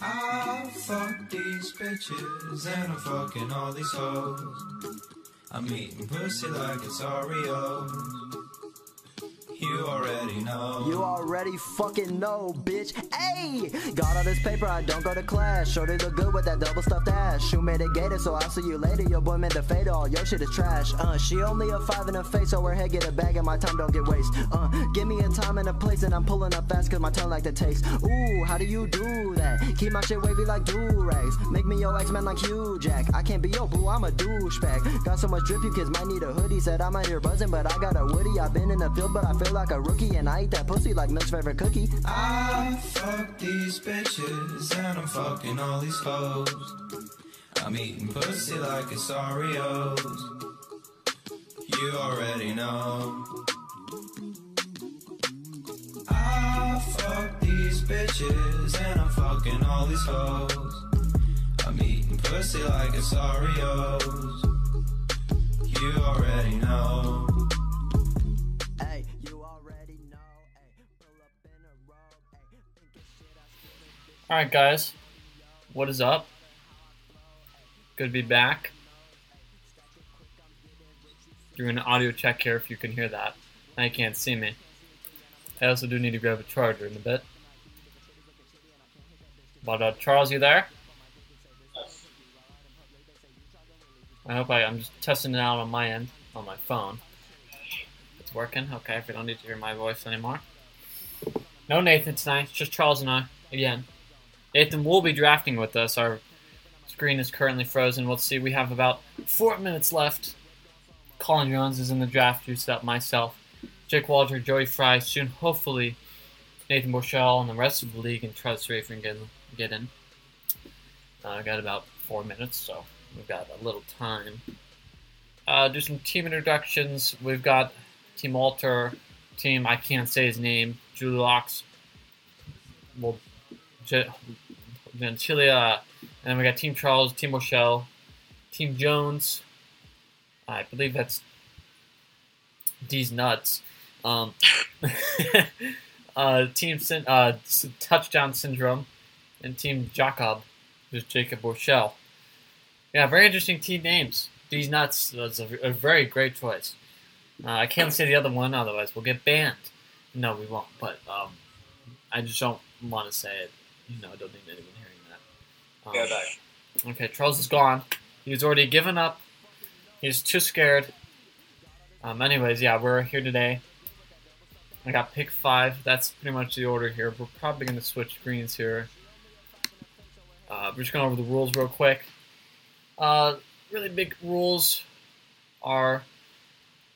I fuck these bitches and I'm fucking all these hoes. I'm eating pussy like it's Oreos. You already know. You already fucking know, bitch. Hey, got all this paper, I don't go to class. Shorty look good with that double stuffed ass. Shoe made a gator, so I'll see you later. Your boy made the fade all. Your shit is trash. Uh, she only a five in the face, so her head get a bag and my time don't get waste. Uh, give me a time and a place, and I'm pulling up fast cause my tongue like the taste. Ooh, how do you do that? Keep my shit wavy like do rags. Make me your X-Man like Hugh Jack. I can't be your boo, I'm a douchebag. Got so much drip, you kids might need a hoodie. Said I'm out here buzzing, but I got a woody. I've been in the field, but I feel like a rookie, and I eat that pussy like Milk's favorite cookie. I fuck these bitches and I'm fucking all these hoes. I'm eating pussy like it's Oreos. You already know. I fuck these bitches and I'm fucking all these hoes. I'm eating pussy like it's Oreos. You already know. All right, guys, what is up? Good to be back. Doing an audio check here if you can hear that. You can't see me. I also do need to grab a charger in a bit. But uh, Charles, you there? I hope I, I'm just testing it out on my end, on my phone. It's working. Okay, if you don't need to hear my voice anymore. No Nathan tonight, it's just Charles and I again. Nathan will be drafting with us. Our screen is currently frozen. Let's see, we have about four minutes left. Colin Jones is in the draft, juiced up myself. Jake Walter, Joey Fry, soon hopefully Nathan Borchell and the rest of the league and Rafer can get, in. Uh, I got about four minutes, so we've got a little time. Uh, do some team introductions. We've got Team Alter, team I can't say his name, Julilox, well, Ge- Gentilia, and we got Team Charles, Team Rochelle, Team Jones. I believe that's D's nuts. Um, uh, team Syn- uh, Touchdown Syndrome, and Team Jacob, who's Jacob Rochelle. Yeah, very interesting team names. D's nuts was a, a very great choice. Uh, I can't say the other one, otherwise we'll get banned. No, we won't. But um, I just don't want to say it. Know, I don't need anyone hearing that. Um, Go back. Okay, Charles is gone. He's already given up. He's too scared. Um, anyways, yeah, we're here today. I got pick five. That's pretty much the order here. We're probably going to switch screens here. Uh, we're just going over the rules real quick. Uh, really big rules are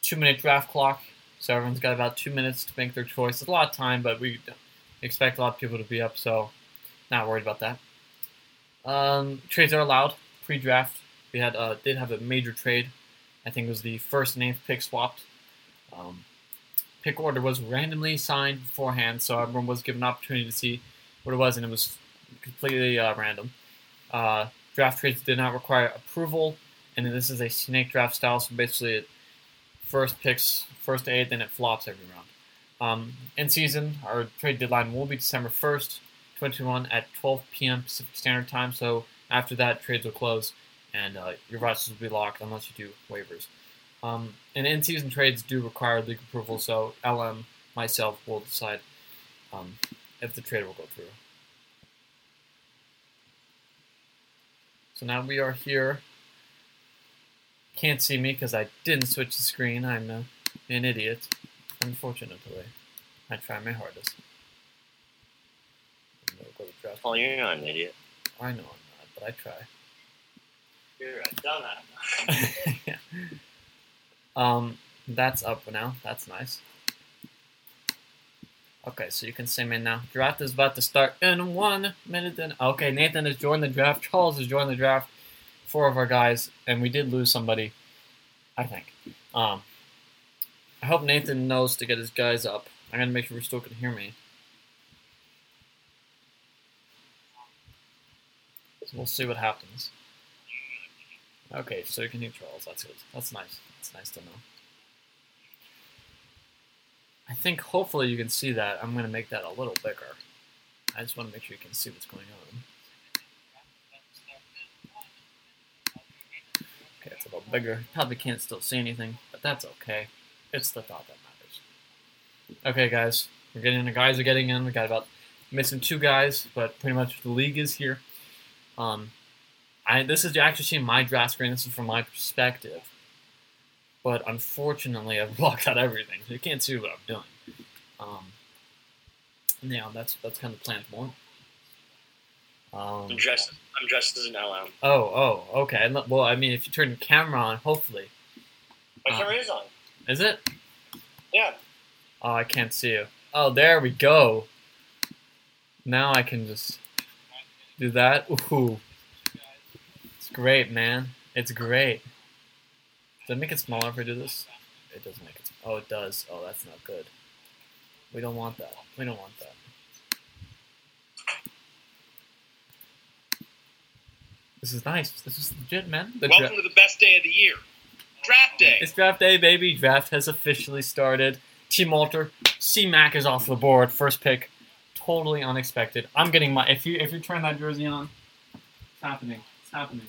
two minute draft clock. So everyone's got about two minutes to make their choice. It's a lot of time, but we expect a lot of people to be up, so not worried about that. Um, trades are allowed pre-draft. We had uh, did have a major trade. I think it was the first name pick swapped. Um, pick order was randomly signed beforehand, so everyone was given an opportunity to see what it was, and it was completely uh, random. Uh, draft trades did not require approval, and this is a snake draft style, so basically, it first picks first to eight, then it flops every round. Um, in season, our trade deadline will be December first, 2021 at 12 p.m. Pacific Standard Time. So after that, trades will close, and uh, your rosters will be locked unless you do waivers. Um, and in-season trades do require league approval, so LM myself will decide um, if the trade will go through. So now we are here. Can't see me because I didn't switch the screen. I'm an idiot, unfortunately. I try my hardest. I'm gonna go to draft. Oh, you're not an idiot. I know I'm not, but I try. You're a dumbass. yeah. Um, that's up for now. That's nice. Okay, so you can say me now. Draft is about to start in one minute. Then okay, Nathan has joined the draft. Charles has joined the draft. Four of our guys, and we did lose somebody. I think. Um, I hope Nathan knows to get his guys up. I gotta make sure we still can hear me. We'll see what happens. Okay, so you can do trolls. That's good. That's nice. That's nice to know. I think hopefully you can see that. I'm going to make that a little bigger. I just want to make sure you can see what's going on. Okay, it's a little bigger. Probably can't still see anything, but that's okay. It's the thought that matters. Okay, guys. We're getting in. The guys are getting in. We got about missing two guys, but pretty much the league is here. Um, I this is actually seeing my draft screen. This is from my perspective, but unfortunately, I've blocked out everything, so you can't see what I'm doing. Um, yeah, that's that's kind of planned more. Um, I'm dressed. I'm dressed as an LM. oh, oh, okay. Well, I mean, if you turn the camera on, hopefully, My Uh, camera is on. is it? Yeah. Oh, I can't see you. Oh, there we go. Now I can just do that. Ooh, it's great, man. It's great. Does it make it smaller if I do this? It doesn't make it. Oh, it does. Oh, that's not good. We don't want that. We don't want that. This is nice. This is legit, man. The dra- Welcome to the best day of the year, draft day. It's draft day, baby. Draft has officially started. Team Alter, C Mac is off the board. First pick, totally unexpected. I'm getting my. If you if you turn that jersey on, it's happening. It's happening.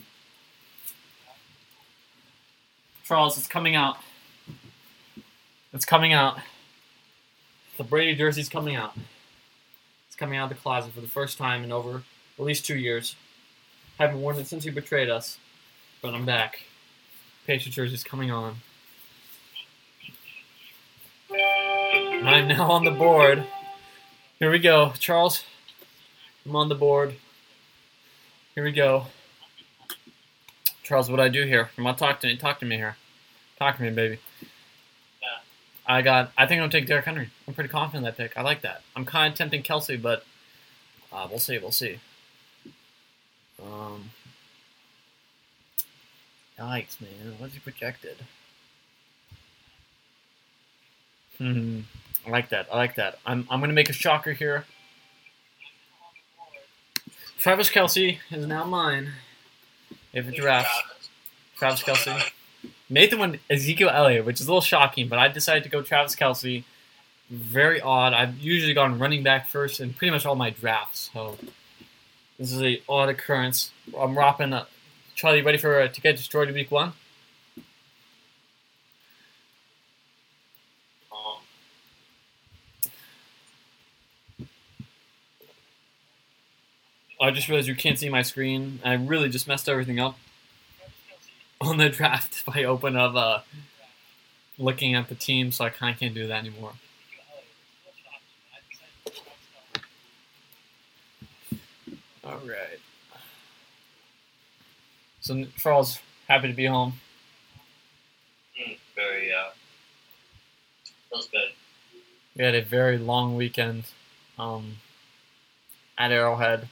Charles, it's coming out. It's coming out. The Brady jersey's coming out. It's coming out of the closet for the first time in over at least two years. Haven't worn it since he betrayed us, but I'm back. Patriot jersey's coming on. I'm now on the board. Here we go, Charles. I'm on the board. Here we go. Charles, what I do here? Come on, talk to me. Talk to me here. Talk to me, baby. Yeah. I got. I think I'm gonna take Derrick Henry. I'm pretty confident in that pick. I like that. I'm kind of tempting Kelce, but uh, we'll see. We'll see. Um. Yikes, man. What's he projected? Hmm. I like that. I like that. I'm, I'm going to make a shocker here. Travis Kelce is now mine. If it drafts. Travis Kelce. Nathan went Ezekiel Elliott, which is a little shocking, but I decided to go Travis Kelce. Very odd. I've usually gone running back first in pretty much all my drafts, so this is a odd occurrence. I'm rocking. Uh, Charlie, ready for uh, to get destroyed in week one? I just realized you can't see my screen. I really just messed everything up on the draft if I open up uh, looking at the team, so I kind of can't do that anymore. All right. So Charles, happy to be home. mm, very. Uh, feels good. We had a very long weekend um, at Arrowhead.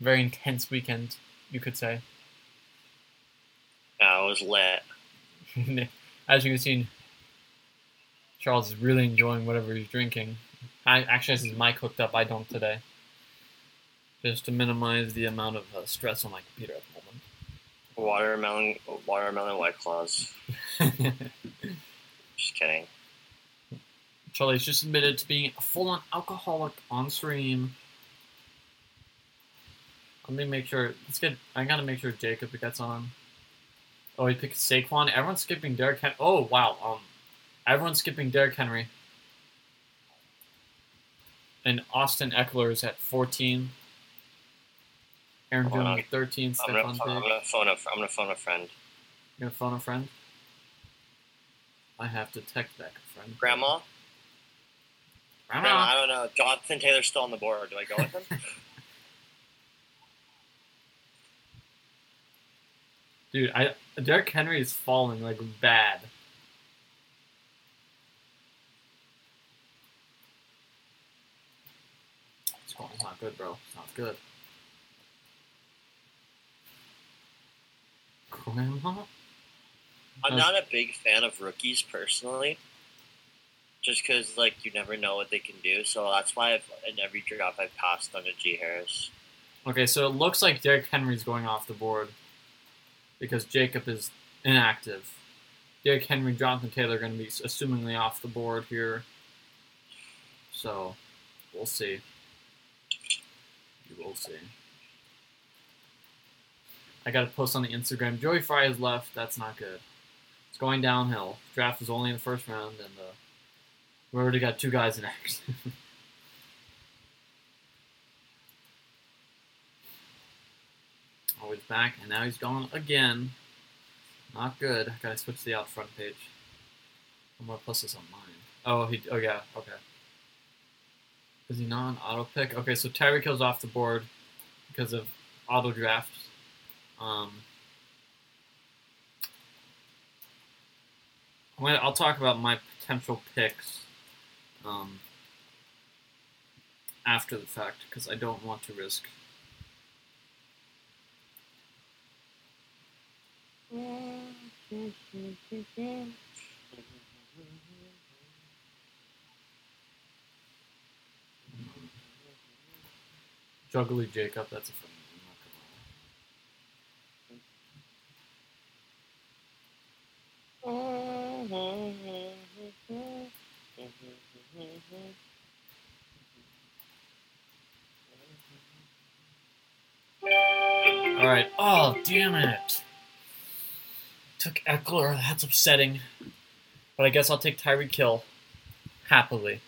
Very intense weekend, you could say. It was lit. As you can see, Charles is really enjoying whatever he's drinking. I actually has his mic hooked up. I don't today, just to minimize the amount of uh, stress on my computer at the moment. Watermelon, watermelon white claws. Just kidding. Charlie's just admitted to being a full-on alcoholic on stream. Let me make sure. Let's get. I gotta make sure Jacob gets on. Oh, he picked Saquon. Everyone's skipping Derrick Henry. Oh wow. Um, everyone's skipping Derrick Henry. And Austin Ekeler is at 14. Aaron. Jones at 13. I'm gonna, Stephon I'm gonna phone a. I'm gonna phone a friend. You gonna phone a friend? I have to text back a friend. Grandma. Grandma. Grandma. I don't know. Jonathan Taylor's still on the board. Do I go with him? Dude, I Derrick Henry is falling like bad. It's going- it's not good, bro. It's not good. Grandma? I'm not a big fan of rookies personally, just because like you never know what they can do. So that's why I've, in every draft I've passed on G Harris. Okay, so it looks like Derrick Henry's going off the board because Jacob is inactive. Derrick Henry, Jonathan Taylor are going to be assumingly off the board here. So, we'll see. We will see. I got to post on the Instagram. Joey Fry has left. That's not good. It's going downhill. Draft was only in the first round, and uh, we already got two guys in action. oh, he's back, and now he's gone again. Not good. Gotta switch to the out front page. I'm gonna post this on mine. Oh, he. Oh yeah. Okay. Is he not on auto pick? Okay, so Tyreek Hill's off the board because of auto draft. Um, I'm gonna, I'll talk about my potential picks um, after the fact because I don't want to risk. Juggly Jacob, that's a funny name. Not gonna lie. All right. Oh, damn it. Took Ekeler. That's upsetting. But I guess I'll take Tyreek Hill. Happily.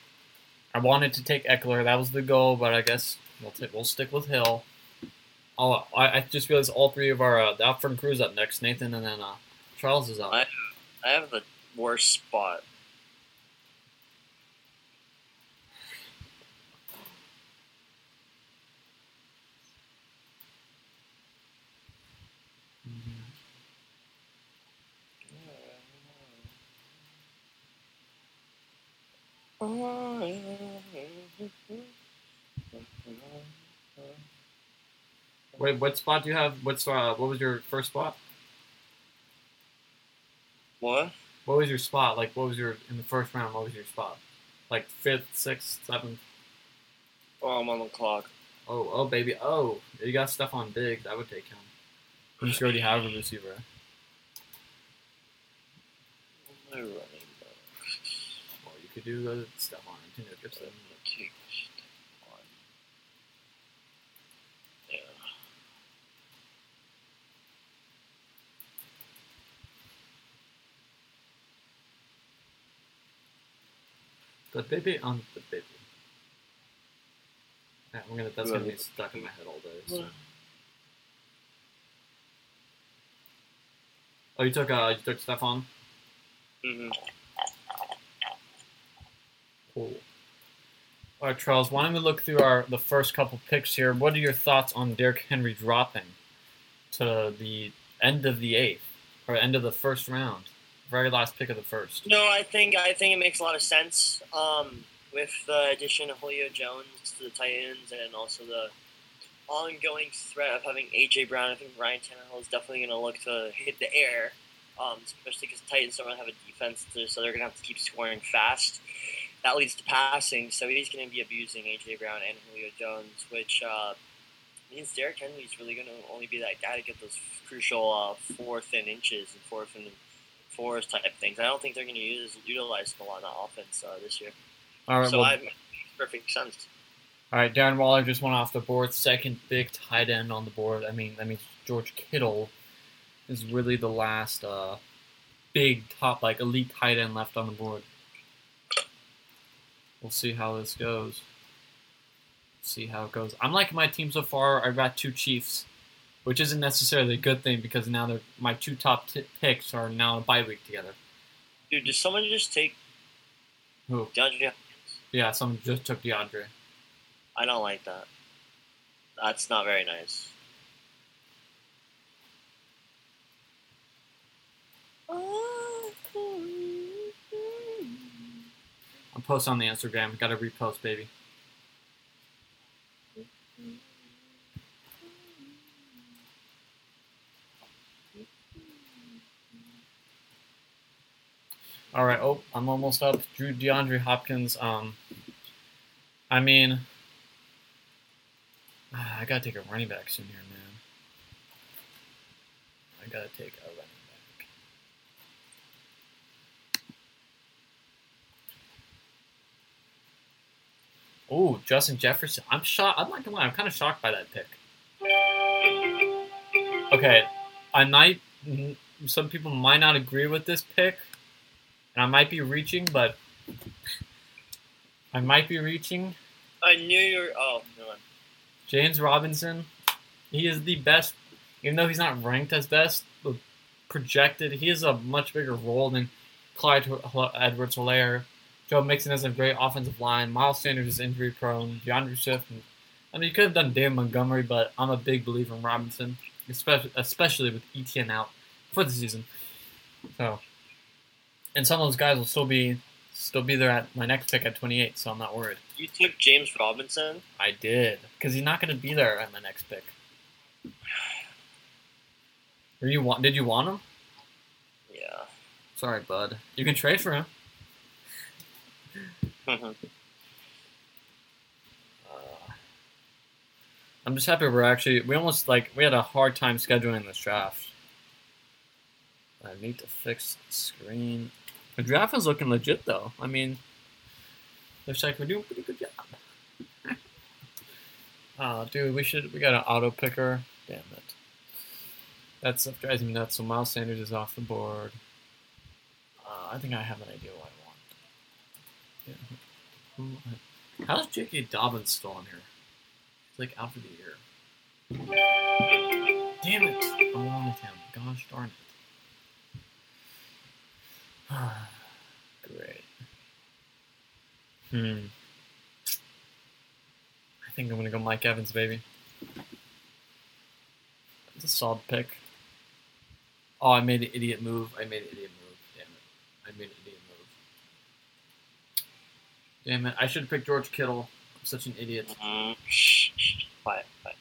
I wanted to take Ekeler. That was the goal, but I guess we'll, t- we'll stick with Hill. Oh, I, I just realized all three of our uh, the front crew's up next. Nathan and then uh, Charles is up. I- I have the worst spot. Wait, what spot do you have? What's uh, what was your first spot? What? What was your spot? Like, what was your in the first round? What was your spot? Like fifth, sixth, seventh? Oh, I'm on the clock. Oh, oh, baby, oh, you got Stefon Diggs. I would take him. Since you already have a receiver. My running Could do the stuff on Antonio I'm Gibson. gonna take. Yeah. The baby on the baby. Yeah, I'm gonna. That's gonna be stuck in my head all day. So. Oh, you took uh, you took Stefon. hmm All right, Charles. Why don't we look through our the first couple picks here? What are your thoughts on Derrick Henry dropping to the end of the eighth or end of the first round, very last pick of the first? No, I think I think it makes a lot of sense. Um, with the addition of Julio Jones to the Titans and also the ongoing threat of having AJ Brown, I think Ryan Tannehill is definitely going to look to hit the air, um, especially because Titans don't really have a defense, so they're going to have to keep scoring fast. That leads to passing, so he's going to be abusing AJ Brown and Julio Jones, which uh, means Derrick Henry is really going to only be that guy to get those crucial uh, fourth and inches and fourth and fours type things. I don't think they're going to use utilize him a lot that offense uh, this year. All right. so well, I perfect sense. All right, Darren Waller just went off the board. Second big tight end on the board. I mean, that means George Kittle is really the last uh, big top, like elite tight end left on the board. We'll see how this goes. See how it goes. I'm liking my team so far. I've got two Chiefs, which isn't necessarily a good thing because now they're my two top t- picks are now in a bye week together. Dude, did someone just take Who? DeAndre? Yeah, someone just took DeAndre. I don't like that. That's not very nice. Oh. I'll post on the Instagram. Got to repost, baby. All right. Oh, I'm almost up. Drew DeAndre Hopkins. Um, I mean, I gotta take a running back soon here, man. I gotta take a running back. Oh, Justin Jefferson. I'm shocked. I'm not gonna lie. I'm kind of shocked by that pick. Okay, I might. Some people might not agree with this pick, and I might be reaching, but I might be reaching. I knew you were. Oh, no. James Robinson, he is the best, even though he's not ranked as best, but projected. He has a much bigger role than Clyde Edwards Helaire. Joe Mixon has a great offensive line. Miles Sanders is injury prone. DeAndre Swift. And, I mean, you could have done Dan Montgomery, but I'm a big believer in Robinson, especially especially with Etienne out for the season. So, and some of those guys will still be still be there at my next pick at 28, so I'm not worried. You took James Robinson. I did because he's not going to be there at my next pick. Or you want? Did you want him? Yeah. Sorry, bud. You can trade for him. Uh, I'm just happy we're actually we almost like we had a hard time scheduling this draft. I need to fix the screen. The draft is looking legit though. I mean, looks like we're doing a pretty good job. Oh, dude, we should we got an auto picker. Damn it. That stuff drives me nuts. So Miles Sanders is off the board. Uh, I think I have an idea what I want. Yeah. Who- How's J.K. Dobbins still on here? He's like out for the year. Damn it! Wrong with him. Gosh darn it. Great. Hmm. I think I'm gonna go Mike Evans, baby. It's a solid pick. Oh, I made an idiot move. I made an idiot move. Damn it. I made an idiot. Damn it. I should pick George Kittle. I'm such an idiot. Mhm. Shh, shh. Quiet, quiet.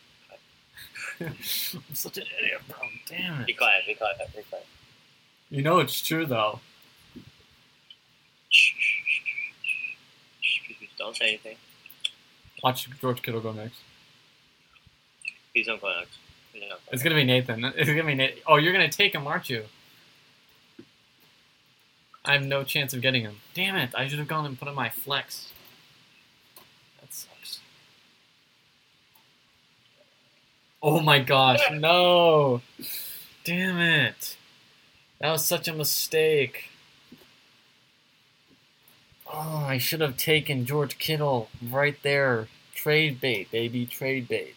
I'm such an idiot, bro. Damn it. Be quiet, be quiet, be quiet. You know it's true, though. Shh, shh, shh, shh, shh, shh. Don't say anything. Watch George Kittle go next. Please don't go next. Please don't go It's gonna be Nathan. It's gonna be Nathan. Oh, you're gonna take him, aren't you? I have no chance of getting him. Damn it! I should have gone and put in my flex. That sucks. Oh my gosh, no! Damn it! That was such a mistake. Oh, I should have taken George Kittle right there. Trade bait, baby, trade bait.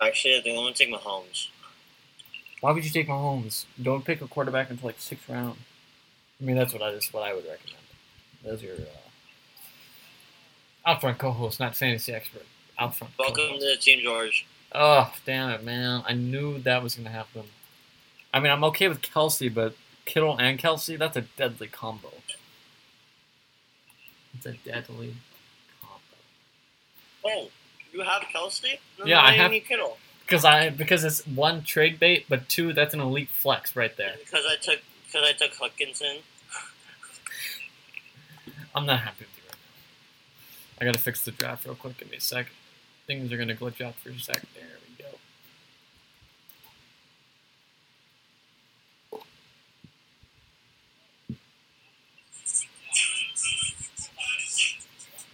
Actually, I think I'm gonna take Mahomes. Why would you take Mahomes? Don't pick a quarterback until like sixth round. I mean, that's what I that's what I would recommend. Those are uh, out front co-host, not fantasy expert. Out front. Welcome co-host. to the team, George. Oh damn it, man! I knew that was gonna happen. I mean, I'm okay with Kelce, but Kittle and Kelce—that's a deadly combo. It's a deadly combo. Oh, you have Kelce? No, Yeah, I have- need Kittle. Because I because it's one trade bait, but two that's an elite flex right there. Because I took because I took Hockenson. I'm not happy with you right now. I gotta fix the draft real quick. Give me a sec. Things are gonna glitch out for a sec. There we go.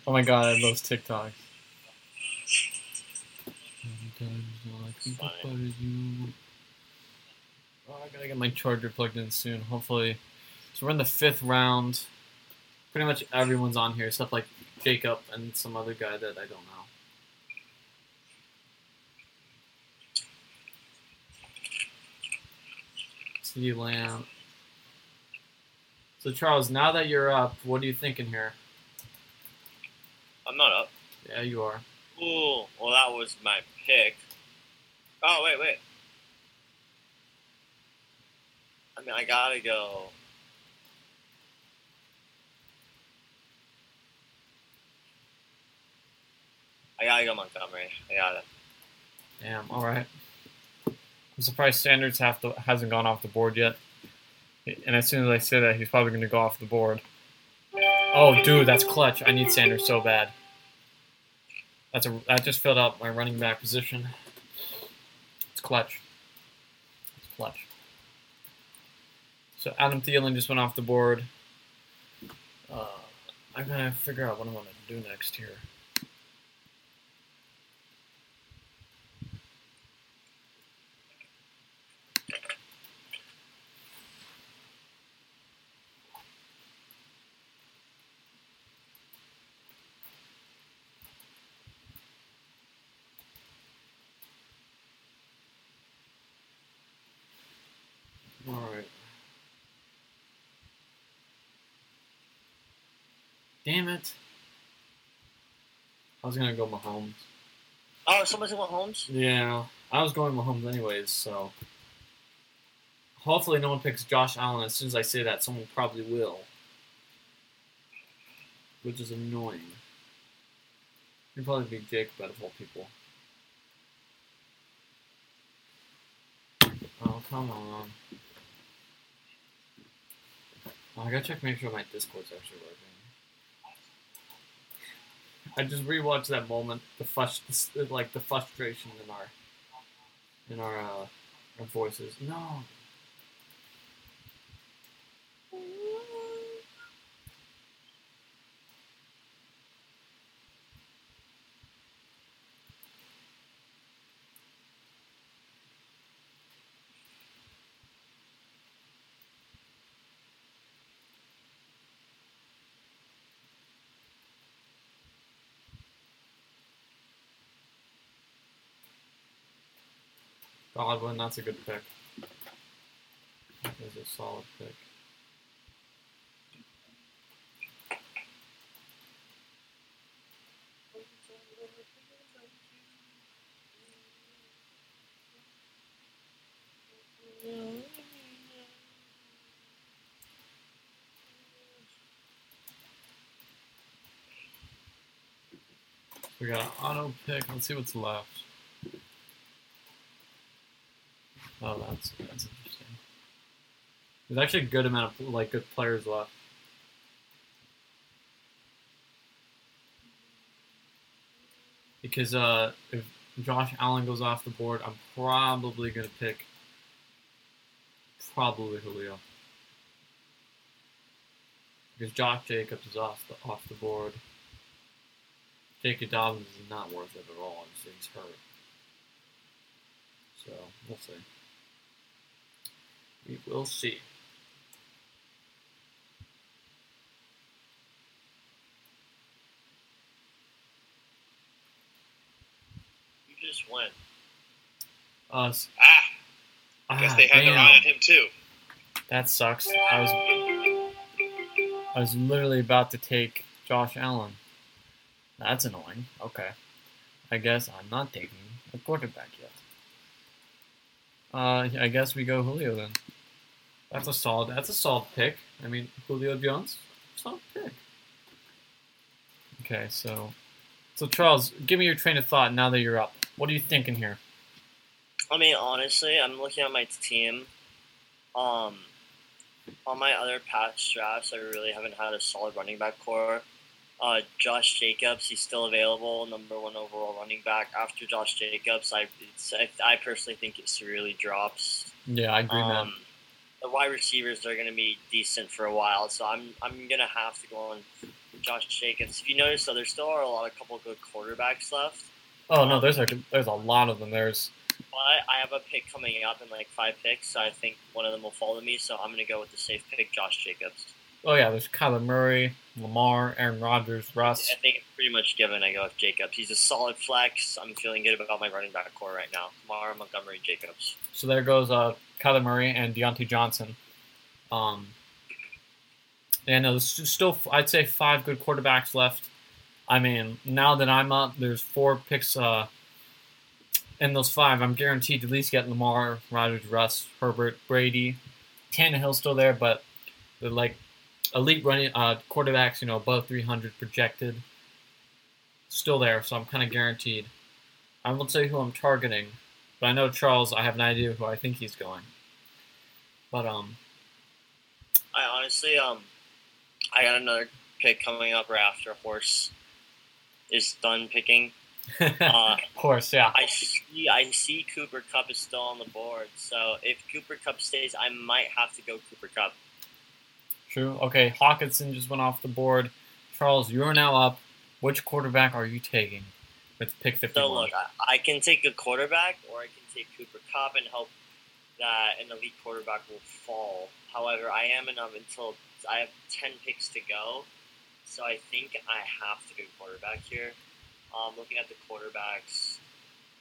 Oh my god, I love TikTok. Oh, I gotta get my charger plugged in soon. Hopefully, so we're in the fifth round. Pretty much everyone's on here except like Jacob and some other guy that I don't know. CeeDee Lamb. So Charles, now that you're up, what are you thinking here? I'm not up. Yeah, you are. Ooh, well that was my pick. Oh wait, wait. I mean, I gotta go. I gotta go Montgomery. I gotta. Damn. All right. I'm surprised Sanders have to, hasn't gone off the board yet. And as soon as I say that, he's probably going to go off the board. Oh, dude, that's clutch. I need Sanders so bad. That's a that just filled out my running back position. It's clutch. It's clutch. So Adam Thielen just went off the board. Uh, I gotta figure out what I'm gonna do next here. Damn it. I was gonna go Mahomes. Oh, someone's going Holmes. Yeah, I was going Mahomes anyways, so hopefully no one picks Josh Allen. As soon as I say that, someone probably will, which is annoying. You'd probably be Jake out of all people. Oh come on! Oh, I gotta check, make sure my Discord's actually working. I just rewatched that moment, the frust- like the frustration in our in our uh, our voices. No. Godwin, that's a good pick. That is a solid pick. We got an auto pick. Let's see what's left. Oh, that's that's interesting. There's actually a good amount of like good players left. Because uh, if Josh Allen goes off the board, I'm probably gonna pick probably Julio. Because Josh Jacobs is off the off the board. J.K. Dobbins is not worth it at all. Obviously, he's hurt. So we'll see. We will see. You just went. Us. Ah, guess Ah, they had their eye on him too. That sucks. I was I was literally about to take Josh Allen. That's annoying. Okay. I guess I'm not taking a quarterback yet. Uh, I guess we go Julio then. That's a solid. That's a solid pick. I mean, Julio Jones, solid pick. Okay, so, so Charles, give me your train of thought now that you're up. What are you thinking here? I mean, honestly, I'm looking at my team. Um, on my other past drafts, I really haven't had a solid running back core. Uh, Josh Jacobs, he's still available, number one overall running back. After Josh Jacobs, I it's, I, I personally think it severely drops. Yeah, I agree, man. The wide receivers are going to be decent for a while, so I'm I'm going to have to go on Josh Jacobs. If you notice, though, there still are a lot of couple good quarterbacks left. Oh no, there's a there's a lot of them. There's But I have a pick coming up in like five picks, so I think one of them will fall to me. So I'm going to go with the safe pick, Josh Jacobs. oh yeah, there's Kyler Murray, Lamar, Aaron Rodgers, Russ. I think it's pretty much given. I go with Jacobs. He's a solid flex. I'm feeling good about my running back core right now. Kamara, Montgomery, Jacobs. So there goes uh, Kyler Murray and Diontae Johnson. Um, no, there's still I'd say five good quarterbacks left. I mean, now that I'm up, there's four picks uh, in those five. I'm guaranteed to at least get Lamar, Rodgers, Russ, Herbert, Brady. Tannehill's still there, but they're like elite running uh, quarterbacks, you know, above 300 projected. Still there, so I'm kind of guaranteed. I won't say who I'm targeting, but I know Charles. I have an idea who I think he's going. But um, I honestly, um, I got another pick coming up right after Horse is done picking. Uh, of course, yeah. I see, I see Cooper Kupp is still on the board. So if Cooper Kupp stays, I might have to go Cooper Kupp. True. Okay, Hockenson just went off the board. Charles, you're now up. Which quarterback are you taking with pick 51? So look, I, I can take a quarterback, or I can take Cooper Kupp and hope that an elite quarterback will fall. However, I am enough until I have ten picks to go, so I think I have to go quarterback here. Um, looking at the quarterbacks,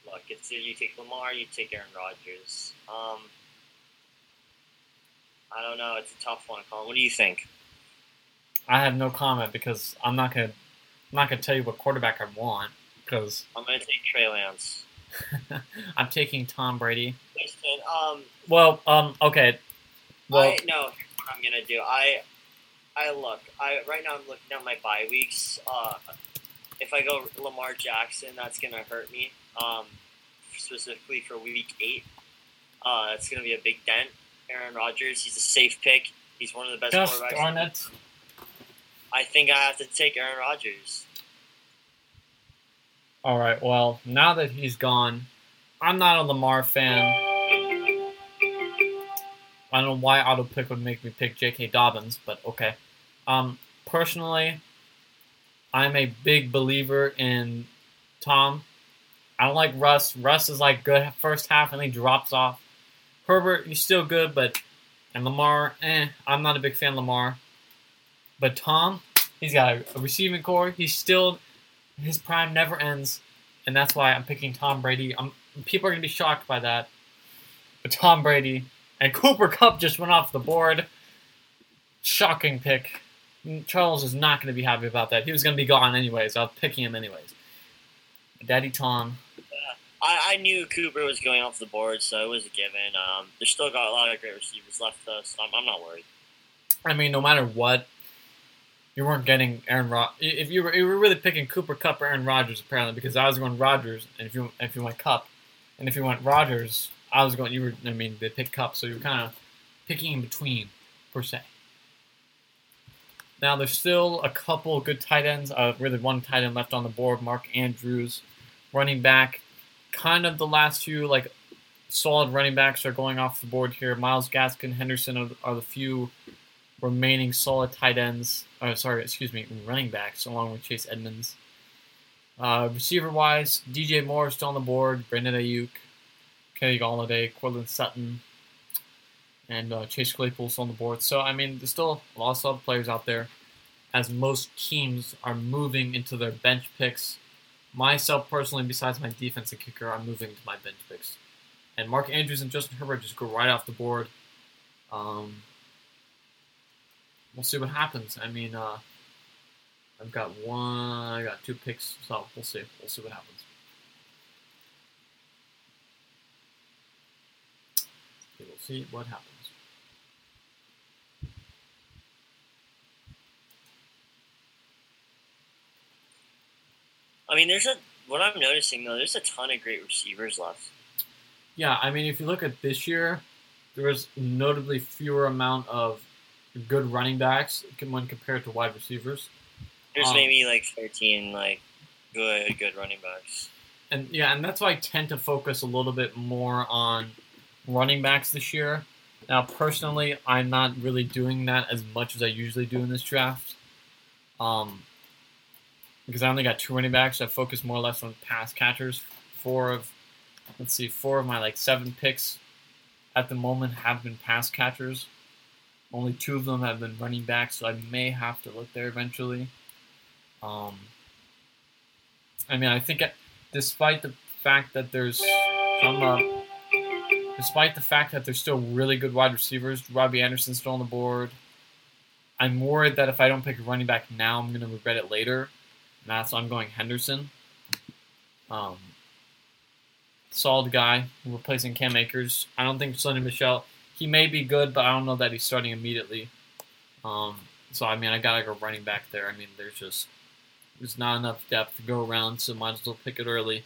look, it's either you take Lamar, you take Aaron Rodgers. Um, I don't know. It's a tough one, Colin. What do you think? I have no comment because I'm not gonna I'm not gonna tell you what quarterback I want because I'm gonna take Trey Lance. I'm taking Tom Brady. Um, Well, um, okay. Well, I no. What I'm gonna do, I, I look. I right now I'm looking at my bye weeks. Uh, if I go Lamar Jackson, that's gonna hurt me. Um, specifically for week eight, uh, it's gonna be a big dent. Aaron Rodgers, he's a safe pick. He's one of the best gosh quarterbacks. darn it. I think I have to take Aaron Rodgers. All right. Well, now that he's gone, I'm not a Lamar fan. I don't know why auto pick would make me pick J.K. Dobbins, but okay. Um, personally, I'm a big believer in Tom. I don't like Russ. Russ is like good first half and then he drops off. Herbert, he's still good, but and Lamar, eh, I'm not a big fan of Lamar. But Tom, he's got a, a receiving core. He's still his prime never ends, and that's why I'm picking Tom Brady. I'm, people are gonna be shocked by that, but Tom Brady and Cooper Kupp just went off the board. Shocking pick. Charles is not gonna be happy about that. He was gonna be gone anyways. I was picking him anyways. Daddy Tom. I, I knew Cooper was going off the board, so it was a given. Um, they still got a lot of great receivers left, though, so I'm, I'm not worried. I mean, no matter what, you weren't getting Aaron Rod. If you were, you were really picking Cooper Kupp or Aaron Rodgers, apparently, because I was going Rodgers, and if you if you went Kupp, and if you went Rodgers, I was going. You were. I mean, they picked Kupp, so you were kind of picking in between, per se. Now there's still a couple good tight ends. Uh, really, one tight end left on the board. Mark Andrews, running back. Kind of the last few like solid running backs are going off the board here. Myles Gaskin, Henderson are, are the few remaining solid tight ends. Oh, sorry, excuse me, running backs, along with Chase Edmonds. Uh, receiver wise, DJ Moore is still on the board. Brandon Aiyuk, Kenny Golladay, Courtland Sutton, and uh, Chase Claypool still on the board. So I mean, there's still a lot of players out there. As most teams are moving into their bench picks, myself personally, besides my defensive kicker, I'm moving to my bench picks. And Mark Andrews and Justin Herbert just go right off the board. Um, we'll see what happens. I mean, uh, I've got one, I got two picks, so we'll see. We'll see what happens. Okay, we'll see what happens. I mean, there's a what I'm noticing though. There's a ton of great receivers left. Yeah, I mean, if you look at this year, there was notably fewer amount of good running backs when compared to wide receivers. There's Um, maybe like 13 like good good running backs. And yeah, and that's why I tend to focus a little bit more on running backs this year. Now, personally, I'm not really doing that as much as I usually do in this draft. Um, because I only got two running backs, so I focus more or less on pass catchers. Four of, let's see, four of my like seven picks at the moment have been pass catchers. Only two of them have been running backs, so I may have to look there eventually. Um, I mean, I think despite the fact that there's some, uh, despite the fact that there's still really good wide receivers, Robbie Anderson's still on the board. I'm worried that if I don't pick a running back now, I'm going to regret it later. And that's why I'm going Henderson. Um, solid guy, replacing Cam Akers. I don't think Sony Michel. He may be good, but I don't know that he's starting immediately. Um, so I mean, I gotta go running back there. I mean, there's just there's not enough depth to go around, so might as well pick it early,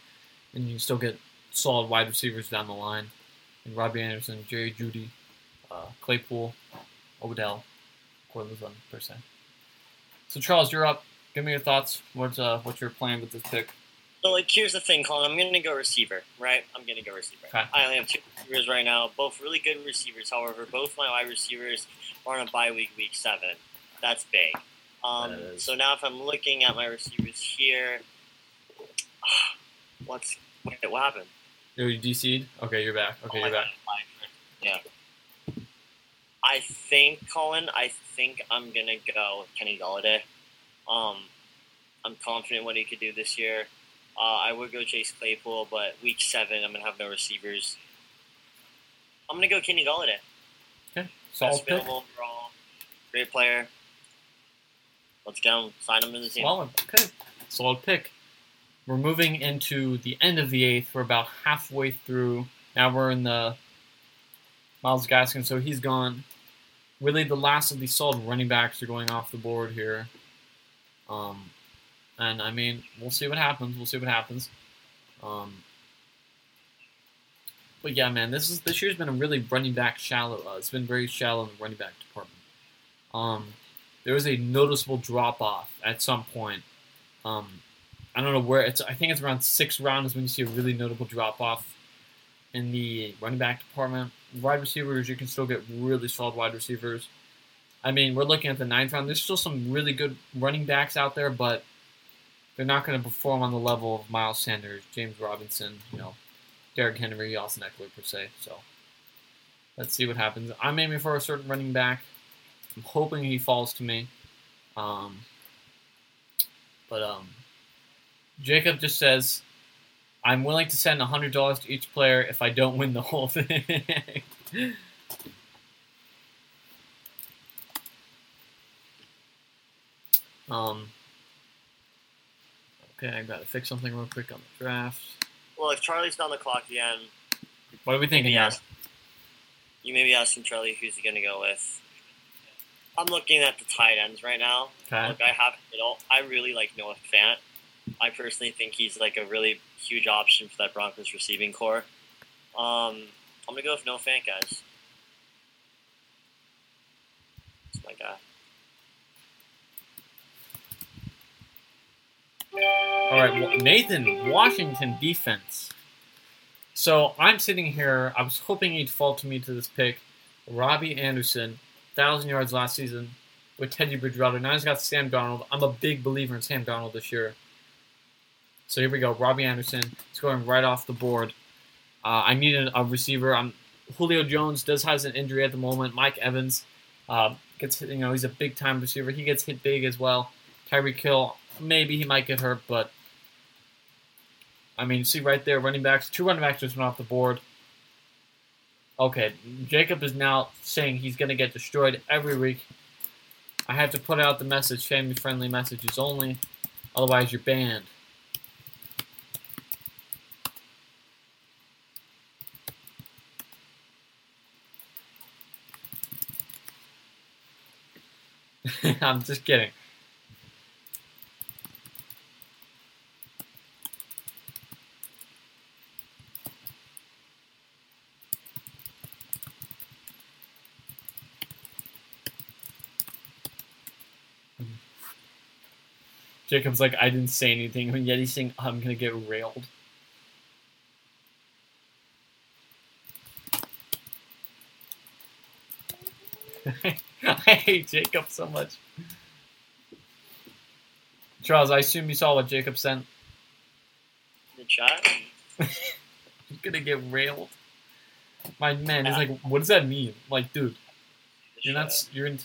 and you still get solid wide receivers down the line. And Robbie Anderson, Jerry Jeudy, uh, Claypool, Odell, Courtland Sutton, per se. So Charles, you're up. Give me your thoughts. What's uh, what's your plan with this pick? So like here's the thing, Colin. I'm gonna go receiver, right? I'm gonna go receiver. Okay. I only have two receivers right now, both really good receivers. However, both my wide receivers are on a bye week, week seven. That's big. Um, That is. so now if I'm looking at my receivers here, what's wait, what happened? Oh, you DC'd? Okay, you're back. Okay, Oh, you're back. it. Yeah. I think, Colin. I think I'm gonna go with Kenny Golladay. Um, I'm confident what he could do this year. Uh, I would go Chase Claypool, but week seven, I'm gonna have no receivers. I'm gonna go Kenny Golladay. Okay, solid pick. available overall. Great player. Let's him. Sign him to the team. Solid. Okay. Solid pick. We're moving into the end of the eighth. We're about halfway through. Now we're in the Myles Gaskin, so he's gone. Really, the last of these solid running backs are going off the board here. Um, and I mean, we'll see what happens. We'll see what happens. Um, but yeah, man, this is this year's been a really running back shallow. Uh, it's been very shallow in the running back department. Um, there was a noticeable drop off at some point. Um, I don't know where it's. I think it's around six rounds when you see a really notable drop off in the running back department. Wide receivers, you can still get really solid wide receivers. I mean, we're looking at the ninth round. There's still some really good running backs out there, but they're not going to perform on the level of Miles Sanders, James Robinson, you know, Derrick Henry, Austin Ekeler per se. So let's see what happens. I'm aiming for a certain running back. I'm hoping he falls to me. Um, but um, Jacob just says, I'm willing to send $100 to each player if I don't win the whole thing. um, okay, I gotta fix something real quick on the draft. Well, if Charlie's on the clock again, What are we thinking, Yeah. guys? you may be asking Charlie who's he going to go with. I'm looking at the tight ends right now. Okay. Look, I have it all. I really like Noah Fant. I personally think he's like a really huge option for that Broncos receiving corps. Um, I'm gonna go with Noah Fant guys. That's my guy. All right, well, Nathan, Washington defense. So I'm sitting here. I was hoping he'd fall to me to this pick. Robbie Anderson, thousand yards last season with Teddy Bridgewater. Now he's got Sam Darnold. I'm a big believer in Sam Darnold this year. So here we go. Robbie Anderson is going right off the board. Uh, I needed a receiver. I'm Julio Jones does has an injury at the moment. Mike Evans uh, gets hit, you know he's a big time receiver. He gets hit big as well. Tyreek Hill maybe he might get hurt, but I mean, see right there, running backs, two running backs just went off the board. Okay, Jacob is now saying he's going to get destroyed every week. I have to put out the message, family friendly messages only, otherwise you're banned. I'm just kidding. Jacob's like, I didn't say anything, and yet he's saying, I'm gonna get railed. I hate Jacob so much. Charles, I assume you saw what Jacob sent. The chat. He's gonna get railed. My man, he's like, what does that mean? Like, dude, you're not. You're in.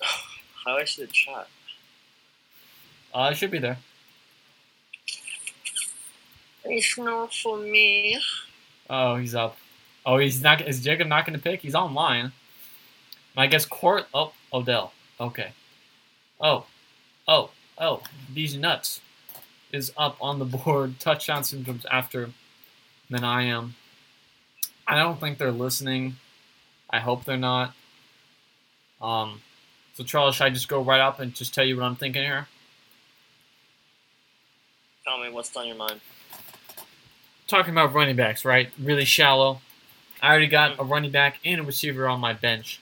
How do I see the chat? Uh, it should be there. It's not for me. Oh, he's up. Oh, he's not. Is Jacob not going to pick? He's online. I guess Court. Oh, Odell. Okay. Oh, oh, oh. These nuts is up on the board. Touchdown syndromes after than I am. I don't think they're listening. I hope they're not. Um. So Charles, should I just go right up and just tell you what I'm thinking here? Tell me what's on your mind. Talking about running backs, right? Really shallow. I already got a running back and a receiver on my bench.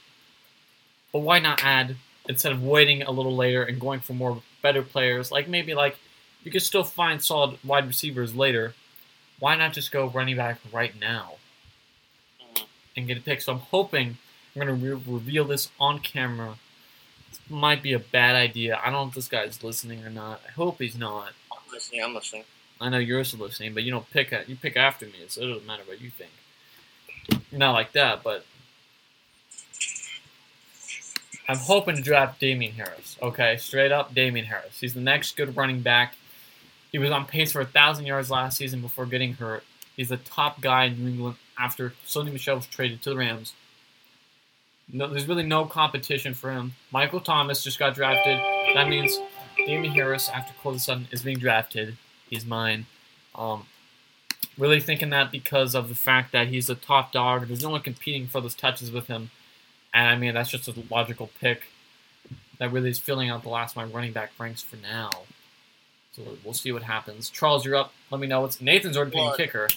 But why not add instead of waiting a little later and going for more better players? Like maybe like you could still find solid wide receivers later. Why not just go running back right now Mhm. and get a pick? So I'm hoping I'm gonna re- reveal this on camera. This might be a bad idea. I don't know if this guy's listening or not. I hope he's not. I'm listening. I'm listening. I know you're also listening, but you don't pick at you pick after me, so it doesn't matter what you think. Not like that, but I'm hoping to draft Damien Harris. Okay, straight up Damien Harris. He's the next good running back. He was on pace for a thousand yards last season before getting hurt. He's the top guy in New England after Sony Michel was traded to the Rams. No, there's really no competition for him. Michael Thomas just got drafted. That means Damien Harris, after Cole Sutton, is being drafted. He's mine. Um, really thinking that because of the fact that he's a top dog. There's no one competing for those touches with him. And I mean, that's just a logical pick that really is filling out the last of my running back ranks for now. So we'll see what happens. Charles, you're up. Let me know what's Nathan's already picking Well, kicker.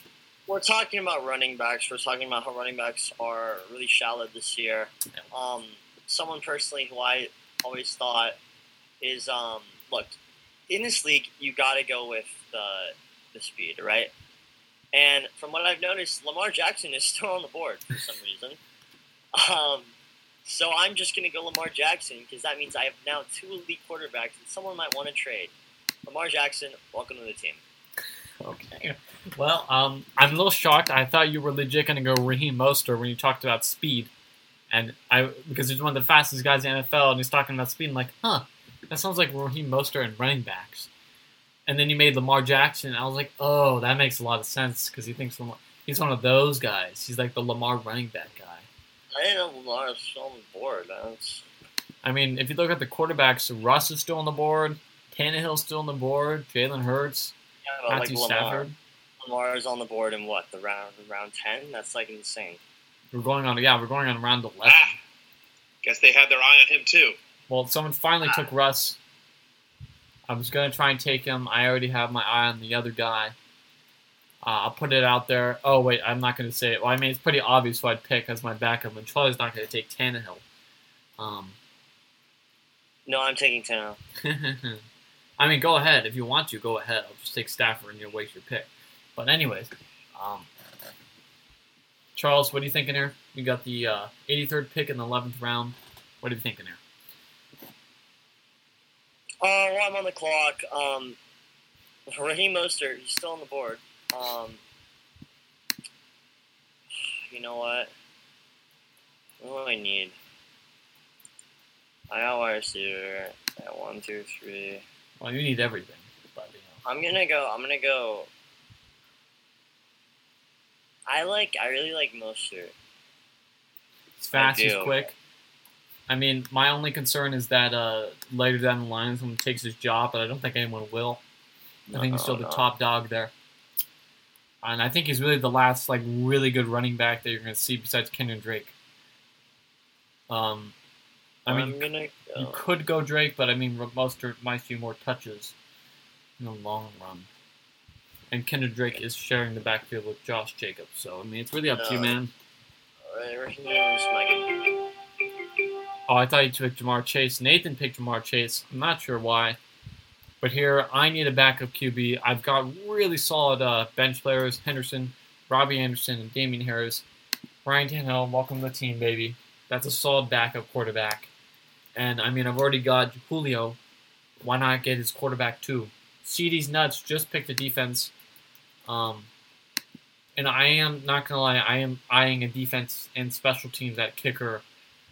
We're talking about running backs. We're talking about how running backs are really shallow this year. Um, someone personally who I always thought is um, look in this league you got to go with the the speed, right? And from what I've noticed, Lamar Jackson is still on the board for some reason. Um, so I'm just going to go Lamar Jackson because that means I have now two elite quarterbacks and someone might want to trade. Lamar Jackson, welcome to the team. Okay. Well, um, I'm a little shocked. I thought you were legit going to go Raheem Mostert when you talked about speed, and I because he's one of the fastest guys in the NFL, and he's talking about speed. I'm like, huh, that sounds like Raheem Mostert and running backs. And then you made Lamar Jackson. And I was like, oh, that makes a lot of sense because he thinks Lamar, he's one of those guys. He's like the Lamar running back guy. I didn't know Lamar was still on the board. That's I mean, if you look at the quarterbacks, Russ is still on the board, Tannehill's still on the board, Jalen Hurts, yeah, but like Matthew Lamar. Stafford. Lamar is on the board in what the round round ten? That's like insane. We're going on, yeah, we're going on round eleven. Ah. Guess they had their eye on him too. Well, someone finally took Russ. I was gonna try and take him. I already have my eye on the other guy. Uh, I'll put it out there. Oh wait, I'm not gonna say it. Well, I mean it's pretty obvious who I'd pick as my backup, and Charlie's not gonna take Tannehill. Um, No, I'm taking Tannehill. I mean, go ahead if you want to. Go ahead. I'll just take Stafford and you'll waste your pick. But anyways, um, Charles, what are you thinking here? You got the uh, 83rd pick in the 11th round. What are you thinking here? Uh, while I'm on the clock, um, Raheem Mostert, he's still on the board. Um, you know what? What do I need? I got wide receiver at one, two, three. Well, you need everything, but you know. I'm gonna go. I'm gonna go. I like. I really like Mostert. It's fast. He's quick. I mean, my only concern is that uh, later down the line, someone takes his job, but I don't think anyone will. I think he's still the No, top dog there. And I think he's really the last like really good running back that you're going to see besides Kenyan Drake. Um, I mean, gonna you could go Drake, but I mean, Mostert might see more touches in the long run. And Kendrick Drake is sharing the backfield with Josh Jacobs, so I mean, it's really up to you, man. Alright, Raheem is my good. Oh, I thought you took Ja'Marr Chase. Nathan picked Ja'Marr Chase. I'm not sure why. But here, I need a backup QB. I've got really solid uh, bench players Henderson, Robbie Anderson, and Damien Harris. Ryan Tannehill, welcome to the team, baby. That's a solid backup quarterback. And I mean, I've already got Julio. Why not get his quarterback too? CD's nuts. Just picked a defense. Um, and I am not gonna lie. I am eyeing a defense and special teams at kicker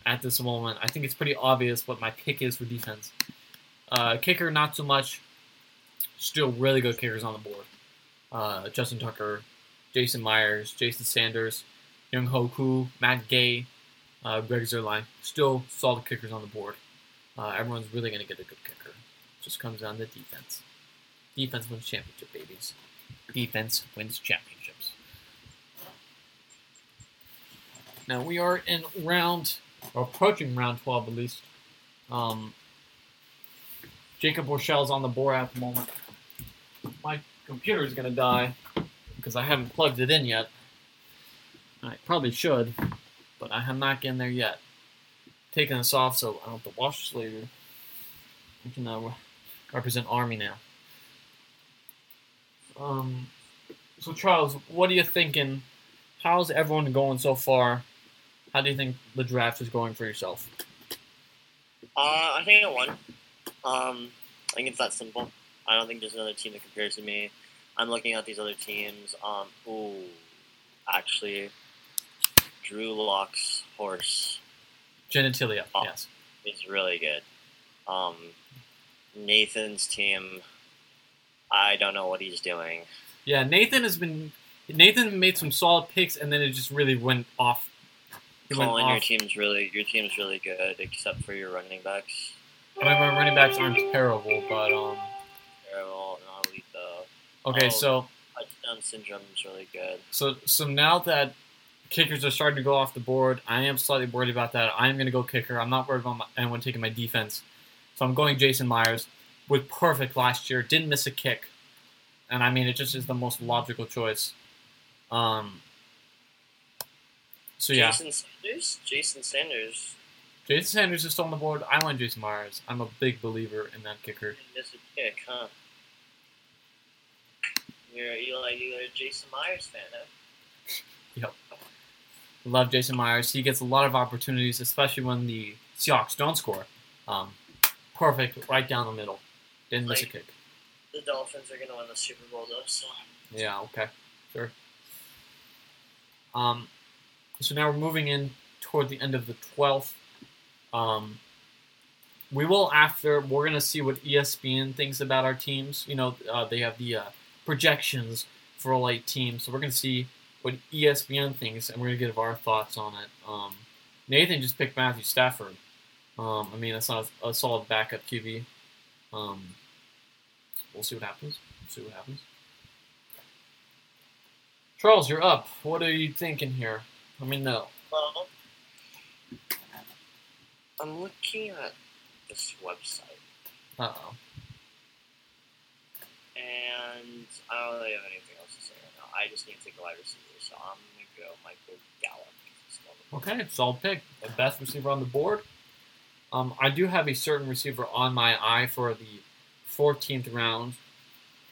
at this moment. I think it's pretty obvious what my pick is for defense. Uh, kicker, not so much. Still really good kickers on the board. Uh, Justin Tucker, Jason Myers, Jason Sanders, Young Ho Matt Gay, uh, Greg Zuerlein. Still solid kickers on the board. Uh, everyone's really going to get a good kicker. Just comes down to defense. Defense wins championship, babies. Defense wins championships. Now we are in round, or approaching round 12 at least. Um, Jacob Borchel's on the board at the moment. My computer is going to die because I haven't plugged it in yet. I probably should, but I am not getting there yet. Taking this off so I don't have to wash this later. I can uh, represent Army now. Um, so Charles, what are you thinking? How's everyone going so far? How do you think the draft is going for yourself? Uh, I think I won. Um, I think it's that simple. I don't think there's another team that compares to me. I'm looking at these other teams. Um, ooh, actually, Drew Lock's horse Genitalia, Oh. yes. is really good. Um, Nathan's team, I don't know what he's doing. Yeah, Nathan has been. Nathan made some solid picks, and then it just really went off. It went Colin, your off. team's really your team's really good, except for your running backs. I mean, my running backs aren't terrible, but um. Terrible, not elite though. Okay, Oh. so Touchdown syndrome is really good. so so now that kickers are starting to go off the board, I am slightly worried about that. I am going to go kicker. I'm not worried about my, anyone taking my defense, so I'm going Jason Myers. Was perfect last year, didn't miss a kick, and I mean it just is the most logical choice. Um. So yeah, Jason Sanders. Jason Sanders Jason Sanders is still on the board. I went Jason Myers. I'm a big believer in that kicker. miss a kick, huh? You're you like you're a Jason Myers fan, huh? Yep. Love Jason Myers. He gets a lot of opportunities, especially when the Seahawks don't score. Um, perfect, right down the middle. Didn't miss a kick. The Dolphins are gonna win the Super Bowl though, so Yeah, okay, sure. Um, so now we're moving in toward the end of the twelfth. Um, we will after we're gonna see what ESPN thinks about our teams. You know, uh, they have the uh, projections for all eight teams, so we're gonna see what ESPN thinks, and we're gonna give our thoughts on it. Um, Nathan just picked Matthew Stafford. Um, I mean, that's not a, a solid backup QB. Um, we'll see what happens. We'll see what happens. Charles, you're up. What are you thinking here? Let me know. well I'm looking at this website Uh oh. and I don't really have anything else to say right now. I just need to take a wide receiver, so I'm gonna go Michael Gallup. He's still the- Okay, solid pick. The best receiver on the board. Um, I do have a certain receiver on my eye for the 14th round.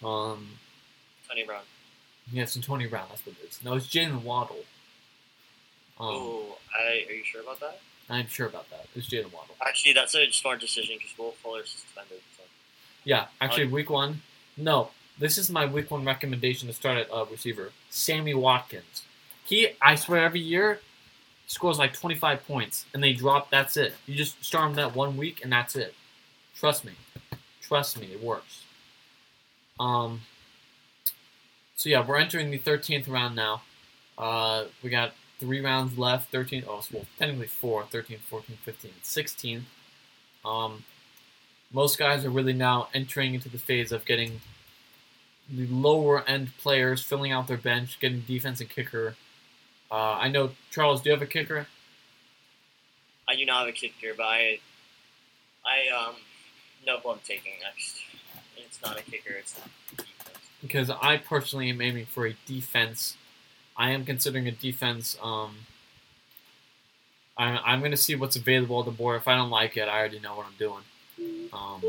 Um, Tony Brown. yes, and Tony Brown. That's what it is. No, it's Jaylen Waddle. Um, oh, I are you sure about that? I'm sure about that. It's Jaylen Waddle. Actually, that's a smart decision because Will Fuller's suspended. So. Yeah, actually, week one. No, this is my week one recommendation to start at uh, receiver. Sammy Watkins. He, I swear, every year scores like 25 points, and they drop. That's it. You just start him that one week, and that's it. Trust me. Trust me, it works. Um. So yeah, we're entering the 13th round now. Uh, we got three rounds left. 13. Oh, well, technically four. 13, 14, 15, 16. Um, most guys are really now entering into the phase of getting the lower end players filling out their bench, getting defense and kicker. Uh, I know Charles. Do you have a kicker? I do not have a kicker, but I, I um, know who I'm taking next. It's not a kicker. It's a defense. Because I personally am aiming for a defense. I am considering a defense. Um, I'm, I'm going to see what's available on the board. If I don't like it, I already know what I'm doing. Um,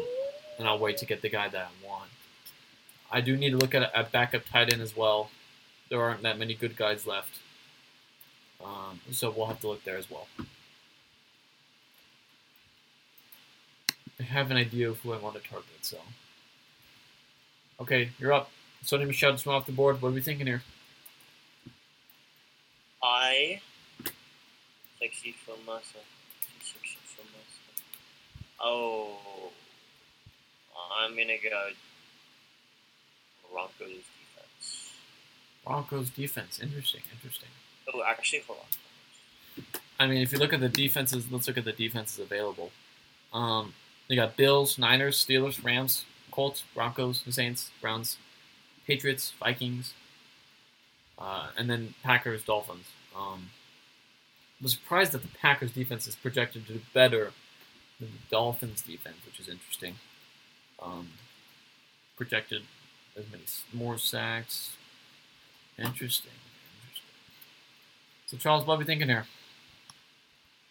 and I'll wait to get the guy that I want. I do need to look at a, backup tight end as well. There aren't that many good guys left. Um, so we'll have to look there as well. I have an idea of who I want to target, so. Okay, you're up. Sony Michel just went off the board. What are we thinking here? I sexy from Massa. Sexy from Massa. Oh, I'm gonna go Broncos defense. Broncos defense. Interesting, interesting. Oh, actually, hold on. I mean, if you look at the defenses, let's look at the defenses available. Um, you got Bills, Niners, Steelers, Rams, Colts, Broncos, Saints, Browns, Patriots, Vikings, uh, and then Packers, Dolphins. Um, I'm surprised that the Packers defense is projected to do better than the Dolphins defense, which is interesting. Um, projected as many more sacks. Interesting. Interesting. So Charles, what are we thinking here?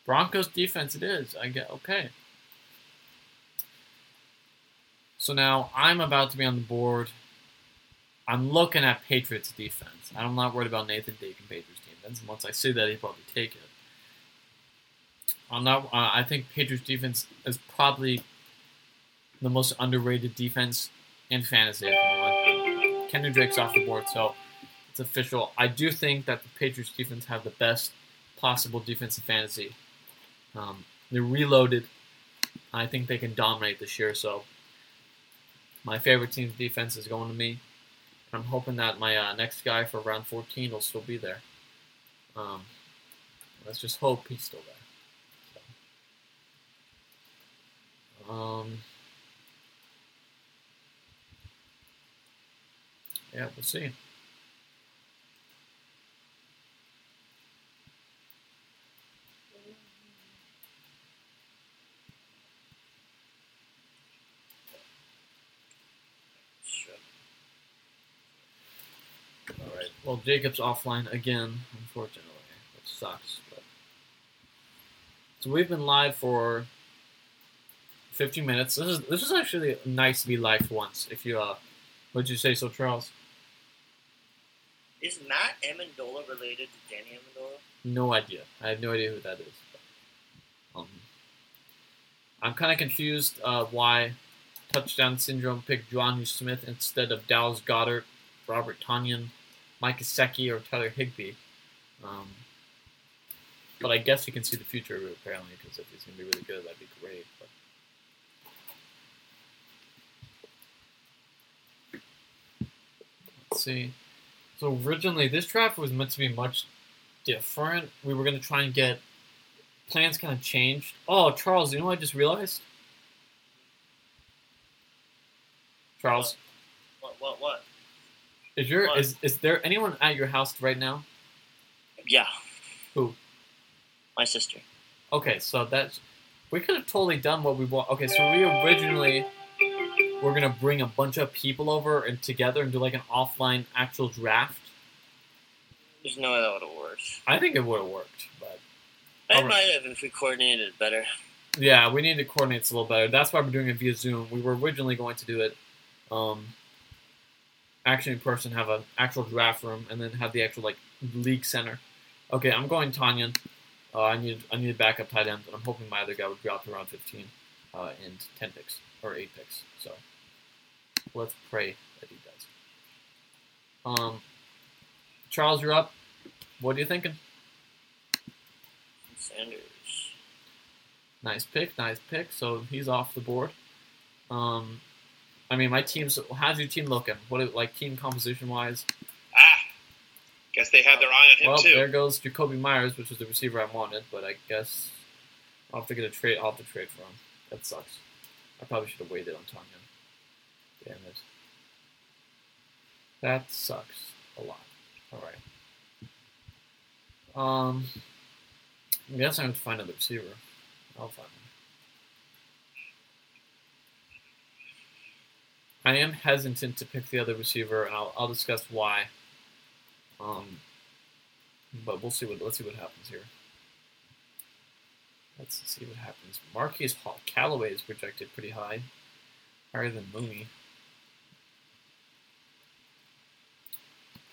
Broncos defense it is. I get okay. So now I'm about to be on the board. I'm looking at Patriots defense. I'm not worried about Nathan taking Patriots defense. Once I see that, he'll probably take it. I'm not. Uh, I think Patriots defense is probably the most underrated defense in fantasy at the moment. Drake's off the board, so it's official. I do think that the Patriots defense have the best possible defense in fantasy. Um, they're reloaded. I think they can dominate this year. So my favorite team's defense is going to me, I'm hoping that my uh, next guy for round 14 will still be there. Um, let's just hope he's still there. Um, yeah, we'll see. Sure. All right. Well, Jacob's offline again, unfortunately, which sucks. But so we've been live for 15 minutes. This is this is actually nice to be live for once. If you uh, would you say so, Charles? Is Matt Ammendola related to Danny Amendola? No idea. I have no idea who that is. Um, I'm kind of confused uh, why touchdown syndrome picked Jonnu Smith instead of Dallas Goedert, Robert Tonyan, Mike Gesicki, or Tyler Higby. Um, but I guess you can see the future of it apparently because if he's gonna be really good, that'd be great. But let's see. So originally, this draft was meant to be much different. We were gonna try and get plans kind of changed. Oh, Charles, you know what I just realized? Charles, What? What? What? Is your is is there anyone at your house right now? Yeah. Who? My sister. Okay, so that's we could have totally done what we want. Okay, so we originally were gonna bring a bunch of people over and together and do like an offline actual draft. There's no way that would have worked. I think it would have worked, but I might have if we coordinated it better. yeah, we need to coordinate this a little better. That's why we're doing it via Zoom. We were originally going to do it, um, actually in person, have an actual draft room, and then have the actual like league center. Okay, I'm going Tonyan. Uh, I need I need a backup tight end, and I'm hoping my other guy would drop to around 15 uh, in 10 picks or 8 picks. So let's pray that he does. Um, Charles, you're up. What are you thinking? Sanders. Nice pick, nice pick. So he's off the board. Um, I mean, my team's. How's your team looking? What is- like team composition wise? Ah, guess they had their eye on him Well, too. there goes Jakobi Meyers, which was the receiver I wanted, but I guess I'll have to get a trade. I'll have to trade for him. That sucks. I probably should have waited on Tanya. Damn it. That sucks a lot. All right. Um, I guess I have to find another receiver. I'll find one. I am hesitant to pick the other receiver, and I'll, I'll discuss why. Um, but we'll see what let's see what happens here. Let's see what happens. Marquise Hall Callaway is projected pretty high, higher than Mooney.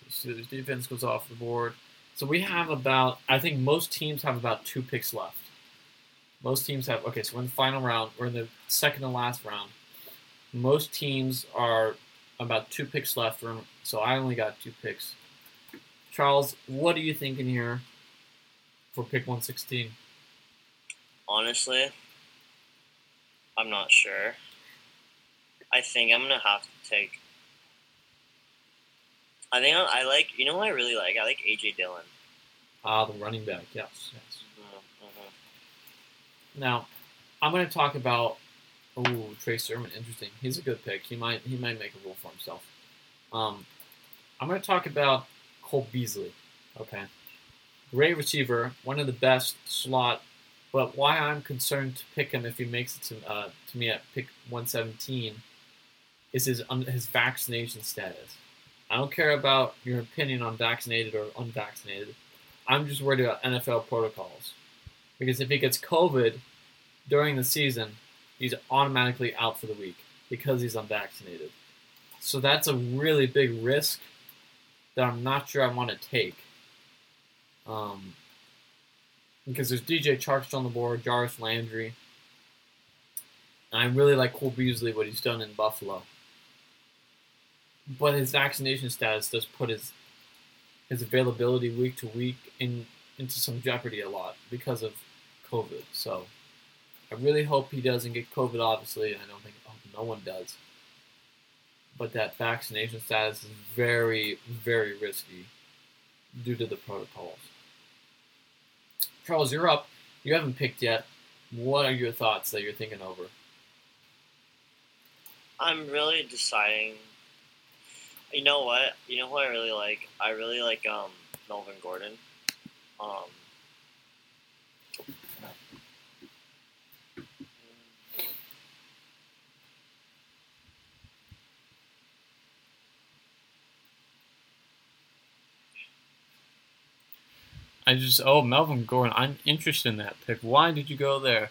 Steelers defense goes off the board. So we have about I think most teams have about two picks left. Most teams have okay, so we're in the final round, we're in the second and last round. Most teams are about two picks left, so I only got two picks. Charles, what are you thinking here for pick 116? Honestly, I'm not sure. I think I'm gonna have to take. I think I, I like. You know what I really like? I like AJ Dillon. Ah, the running back. Yes, yes. Mm-hmm. Now, I'm going to talk about. Oh, Trey Sermon. Interesting. He's a good pick. He might he might make a rule for himself. Um, I'm going to talk about Cole Beasley. Okay, great receiver, one of the best slot. But why I'm concerned to pick him if he makes it to uh, to me at pick 117 is his un- his vaccination status. I don't care about your opinion on vaccinated or unvaccinated. I'm just worried about NFL protocols. Because if he gets COVID during the season, he's automatically out for the week because he's unvaccinated. So that's a really big risk that I'm not sure I want to take. Um, because there's DJ Chark on the board, Jarvis Landry. And I really like Cole Beasley, what he's done in Buffalo. But his vaccination status does put his his availability week to week in into some jeopardy a lot because of COVID. So I really hope he doesn't get COVID. Obviously, I don't think I no one does. but that vaccination status is very, very risky due to the protocols. Charles, you're up. You haven't picked yet. What are your thoughts that you're thinking over? I'm really deciding. You know what? You know who I really like? I really like um, Melvin Gordon. Um, I just oh Melvin Gordon. I'm interested in that pick. Why did you go there?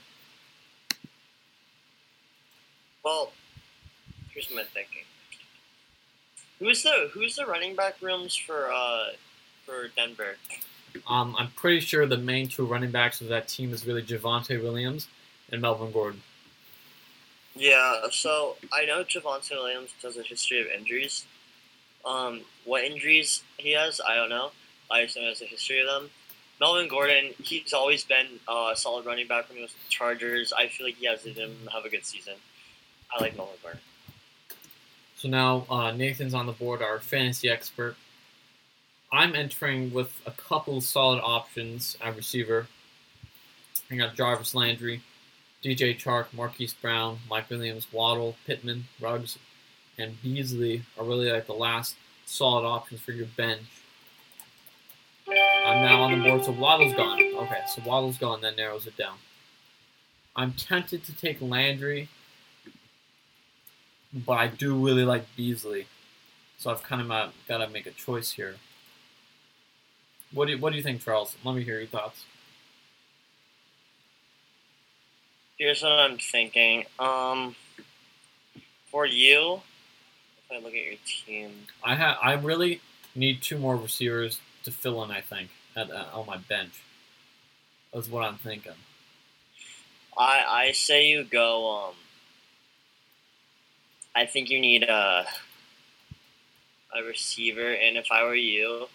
well, here's my thinking. Who's the Who's the running back rooms for uh for Denver? Um, I'm pretty sure the main two running backs of that team is really Javonte Williams and Melvin Gordon. Yeah, so I know Javonte Williams has a history of injuries. Um, what injuries he has, I don't know. I just know he has a history of them. Melvin Gordon, he's always been a solid running back when he was with the Chargers. I feel like he has him have a good season. I like Melvin Gordon. So now uh, Nathan's on the board, our fantasy expert. I'm entering with a couple solid options at receiver. I got Jarvis Landry, DJ Chark, Marquise Brown, Mike Williams, Waddle, Pittman, Ruggs, and Beasley are really like the last solid options for your bench. I'm now on the board, so Waddle's gone. Okay, so Waddle's gone, that narrows it down. I'm tempted to take Landry, but I do really like Beasley. So I've kind of got to make a choice here. What do you, What do you think, Charles? Let me hear your thoughts. Here's what I'm thinking. Um, for you, if I look at your team, I have I really need two more receivers to fill in. I think at, uh, on my bench. That's what I'm thinking. I I say you go. Um, I think you need a a receiver, and if I were you,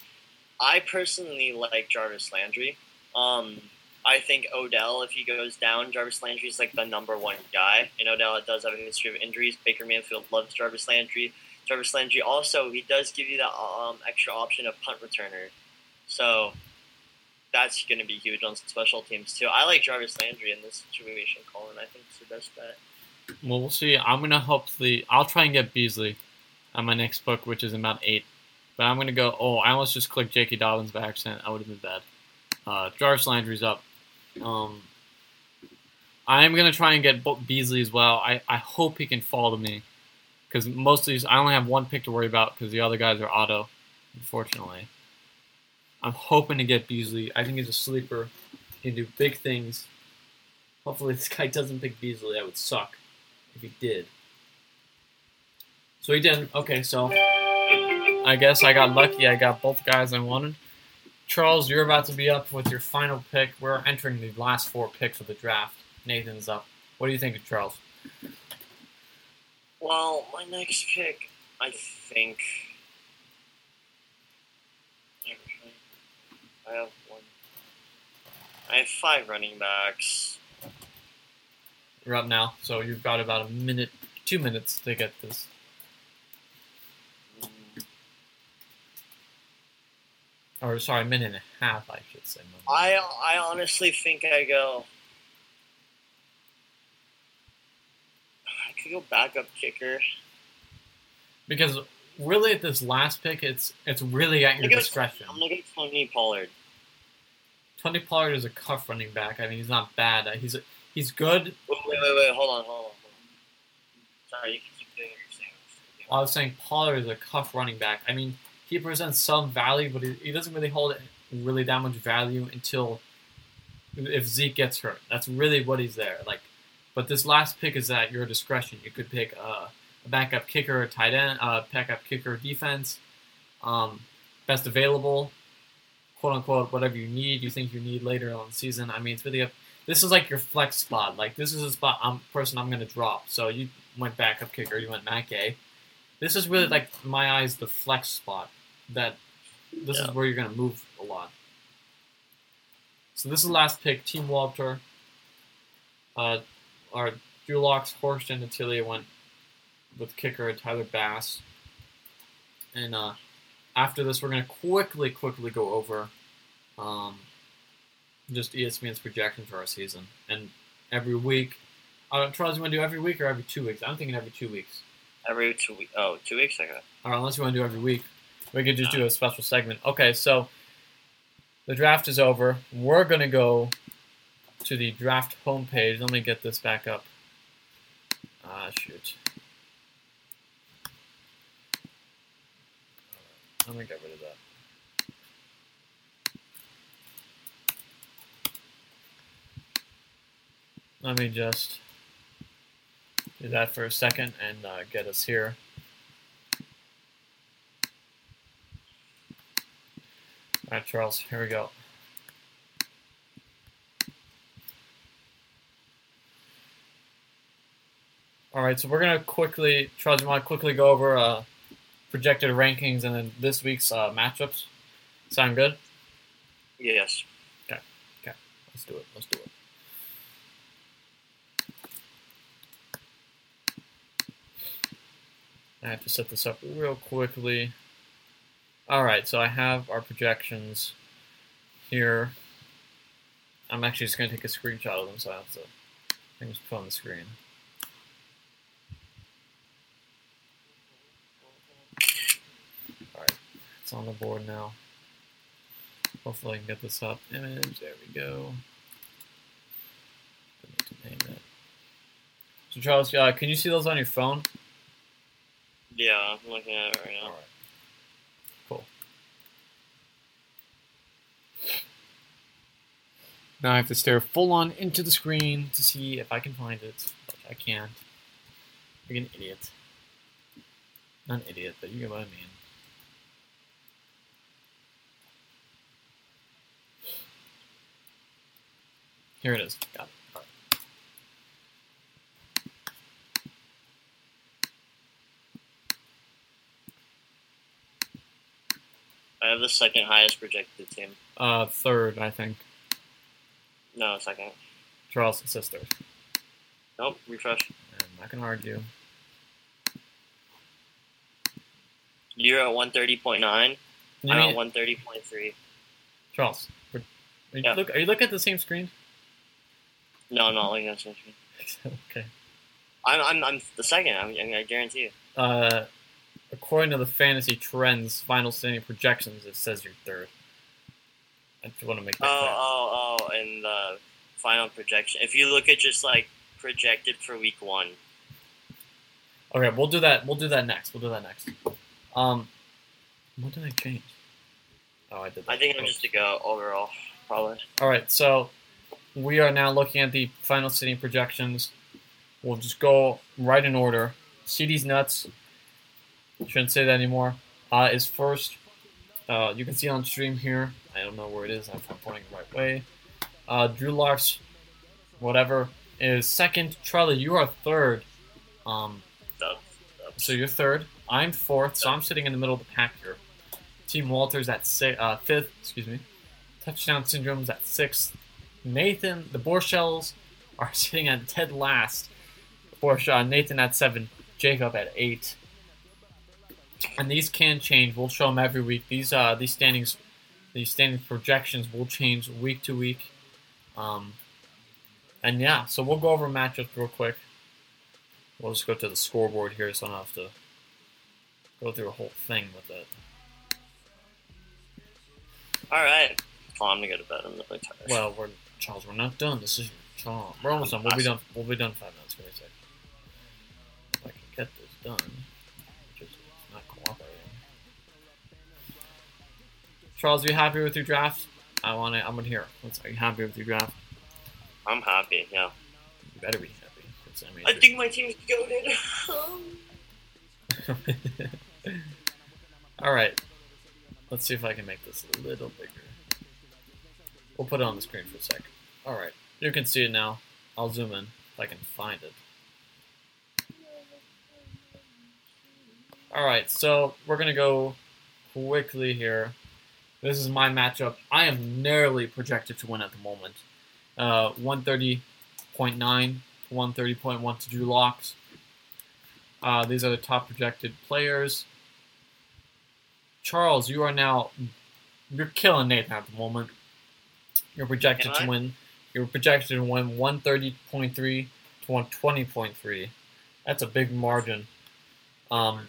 I personally like Jarvis Landry. Um, I think Odell, if he goes down, Jarvis Landry is like the number one guy. And Odell does have a history of injuries. Baker Mayfield loves Jarvis Landry. Jarvis Landry also he does give you that um, extra option of punt returner, so that's going to be huge on special teams too. I like Jarvis Landry in this situation, Colin. I think it's the best bet. Well, we'll see. I'm gonna hopefully I'll try and get Beasley on my next book, which is about eight. But I'm gonna go. Oh, I almost just clicked J.K. Dobbins by accident. I would have been bad. Uh, Jarvis Landry's up. Um, I'm gonna try and get Beasley as well. I, I hope he can fall to me because most of these I only have one pick to worry about because the other guys are auto. Unfortunately, I'm hoping to get Beasley. I think he's a sleeper. He can do big things. Hopefully, this guy doesn't pick Beasley. That would suck if he did. So he didn't. Okay, so I guess I got lucky. I got both guys I wanted. Charles, you're about to be up with your final pick. We're entering the last four picks of the draft. Nathan's up. What do you think of Charles? Well, my next pick, I think. I have one. I have five running backs. You're up now, so you've got about a minute, two minutes to get this. Mm, Or sorry, a minute and a half, I should say. I I honestly think I go. I could go backup kicker. because really at this last pick, it's it's really at your discretion. I'm looking at Tony Pollard. Tony Pollard is a cuff running back. I mean, he's not bad. Uh, He's he's good. Wait, wait, wait, wait. Hold on, hold on. Hold on. Sorry, you can keep doing what you're saying. I was saying Pollard is a cuff running back. I mean, he presents some value, but he, he doesn't really hold really that much value until if Zeke gets hurt. That's really what he's there. Like, but this last pick is at your discretion. You could pick uh, a backup kicker, a tight end, uh, backup kicker, defense, um, best available, quote unquote, whatever you need. You think you need later on season. I mean, it's really up. This is like your flex spot. Like this is a spot I'm person I'm gonna drop. So you went backup kicker. You went Matt Gay. This is really like my eyes the flex spot that this Yeah. is where you're gonna move a lot. So this is the last pick, Team Walter. Uh, our Dulox, Horst, and Natalia went with kicker Tyler Bass. And uh, after this, we're gonna quickly, quickly go over um, just ESPN's projection for our season. And every week, uh, Charles, you want to do every week or every two weeks? I'm thinking every two weeks. Every two weeks. Oh, two weeks ago. Or unless you want to do every week, we could just do a special segment. Okay, so the draft is over. We're gonna go to the draft homepage. Let me get this back up. Ah, shoot. Let me get rid of that. Let me just do that for a second and uh, get us here. All right, Charles, here we go. All right, so we're gonna quickly, Charles, you want to quickly go over uh, projected rankings and then this week's uh, matchups? Sound good? Yes. Okay. Okay. Let's do it. Let's do it. I have to set this up real quickly. All right, so I have our projections here. I'm actually just going to take a screenshot of them, so I have to I can just put on the screen. All right, it's on the board now. Hopefully, I can get this up. Image, there we go. Need to name it. So, Charles, uh, can you see those on your phone? Yeah, I'm looking at it right now. All right. Cool. Now I have to stare full on into the screen to see if I can find it, I can't. Like an idiot. Not an idiot, but you get what I mean. Here it is. Got it. Right. I have the second highest projected team. Uh, third, I think. No, second. Charles says third. Nope, refresh. I'm not gonna argue. You're at 130.9. You I'm at 130.3. Charles, are you, Yeah. look, are you looking at the same screen? No, I'm not looking at the okay. I'm, I'm, I'm the second. I'm, I, guarantee you. Uh, according to the fantasy trends final standing projections, it says you're third. I just want to make that Oh, clear. oh, oh, and the final projection. If you look at just like projected for week one, Okay, we'll do that. We'll do that next. We'll do that next. Um, what did I change? Oh, I did. That. I think I'm just to go overall, probably. All right, so we are now looking at the final sitting projections. We'll just go right in order. CD's nuts. Shouldn't say that anymore. Uh, is first. Uh, you can see on stream here. I don't know where it is. I'm pointing the right way. Uh, Drew Locks, whatever, is second. Charlie, you are third. Um, so you're third. I'm fourth. So I'm sitting in the middle of the pack here. Team Walters at si- uh, fifth. Excuse me. Touchdown Syndrome's at sixth. Nathan, the Borshells are sitting at dead last. Borsh, uh, Nathan at seven. Jacob at eight. And these can change. We'll show them every week. These uh these standings, these standing projections will change week to week. Um, and yeah, so we'll go over matchups real quick. We'll just go to the scoreboard here, so I don't have to go through a whole thing with it. All right. Come on, I'm gonna go to bed. I'm really tired. Well, we're Charles. We're not done. This is Charles. We're almost done. We'll be done. We'll be done in five minutes. Give me a sec. If I can get this done, is not cooperating. Charles, are you happy with your draft? I want to. I'm gonna hear. Let's. Are you happy with your draft? I'm happy. Yeah. You better be happy. I mean, I think my team's goaded. All right. Let's see if I can make this a little bigger. We'll put it on the screen for a sec. All right. You can see it now. I'll zoom in if I can find it. All right. So we're gonna go quickly here. This is my matchup. I am narrowly projected to win at the moment. Uh, 130.9 to 130.1 to Drew Locks. Uh, these are the top projected players. Charles, you are now you're killing Nathan at the moment. You're projected to win. You're projected to win 130.3 to 120.3. That's a big margin. Um,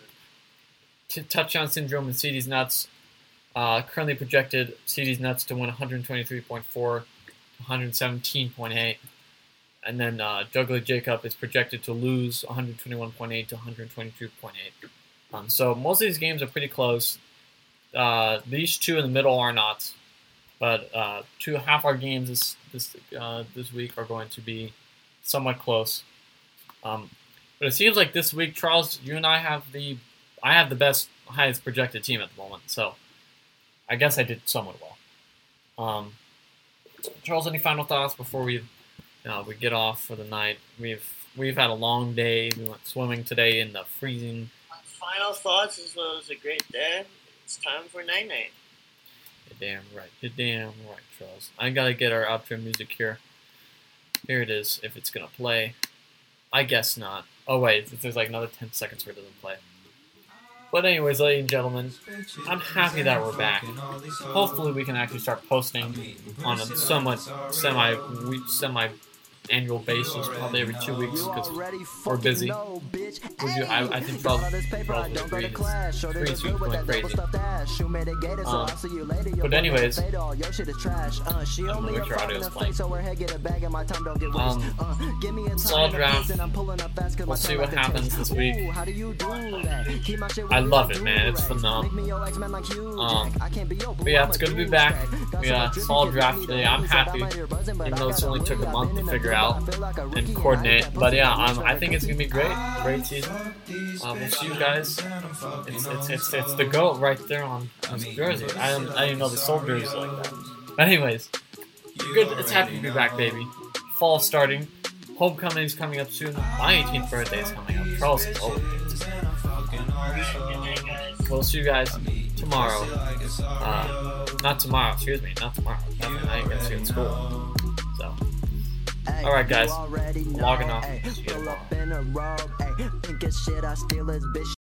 t- touchdown syndrome and CD's nuts. Uh, currently projected CD's nuts to win 123.4 117.8. And then uh, Juggler Jacob is projected to lose 121.8 to 122.8. Um, so most of these games are pretty close. Uh, these two in the middle are not, but uh, two half our games this this uh, this week are going to be somewhat close. Um, but it seems like this week, Charles, you and I have the I have the best highest projected team at the moment. So I guess I did somewhat well. Um, Charles, any final thoughts before we uh, we get off for the night? We've we've had a long day. We went swimming today in the freezing. Final thoughts as well as a great day. It's time for night night. You're damn right. You're damn right, Charles. I gotta get our outro music here. Here it is. If it's gonna play, I guess not. Oh wait, there's like another ten seconds where it doesn't play. But anyways, ladies and gentlemen, I'm happy that we're back. Hopefully, we can actually start posting on a somewhat semi semi annual basis, probably every two weeks, because we're busy. We do- I- I think Charles- Charles would agree. Screen seems going crazy. Um, but anyways, I'm gonna make sure audio's playing. Um, solid draft. We'll see what happens this week. I love it, man. It's phenomenal. Um, but yeah, it's good to be back. We got solid draft today. I'm happy, even though it's only took a month to figure out and coordinate. But yeah, um, I think it's gonna be great. Great season. Uh, we'll see you guys. It's it's it's, it's the goat right there on, on the jersey. I don't I didn't know the sold jerseys like that. But anyways, good. It's happy to be back, baby. Fall starting. Homecoming's coming up soon. My 18th birthday is coming up. Charles is. Good. We'll see you guys tomorrow. Uh, not tomorrow, excuse me, not tomorrow. I ain't gonna see at school. So, Alright guys. logging Logging off.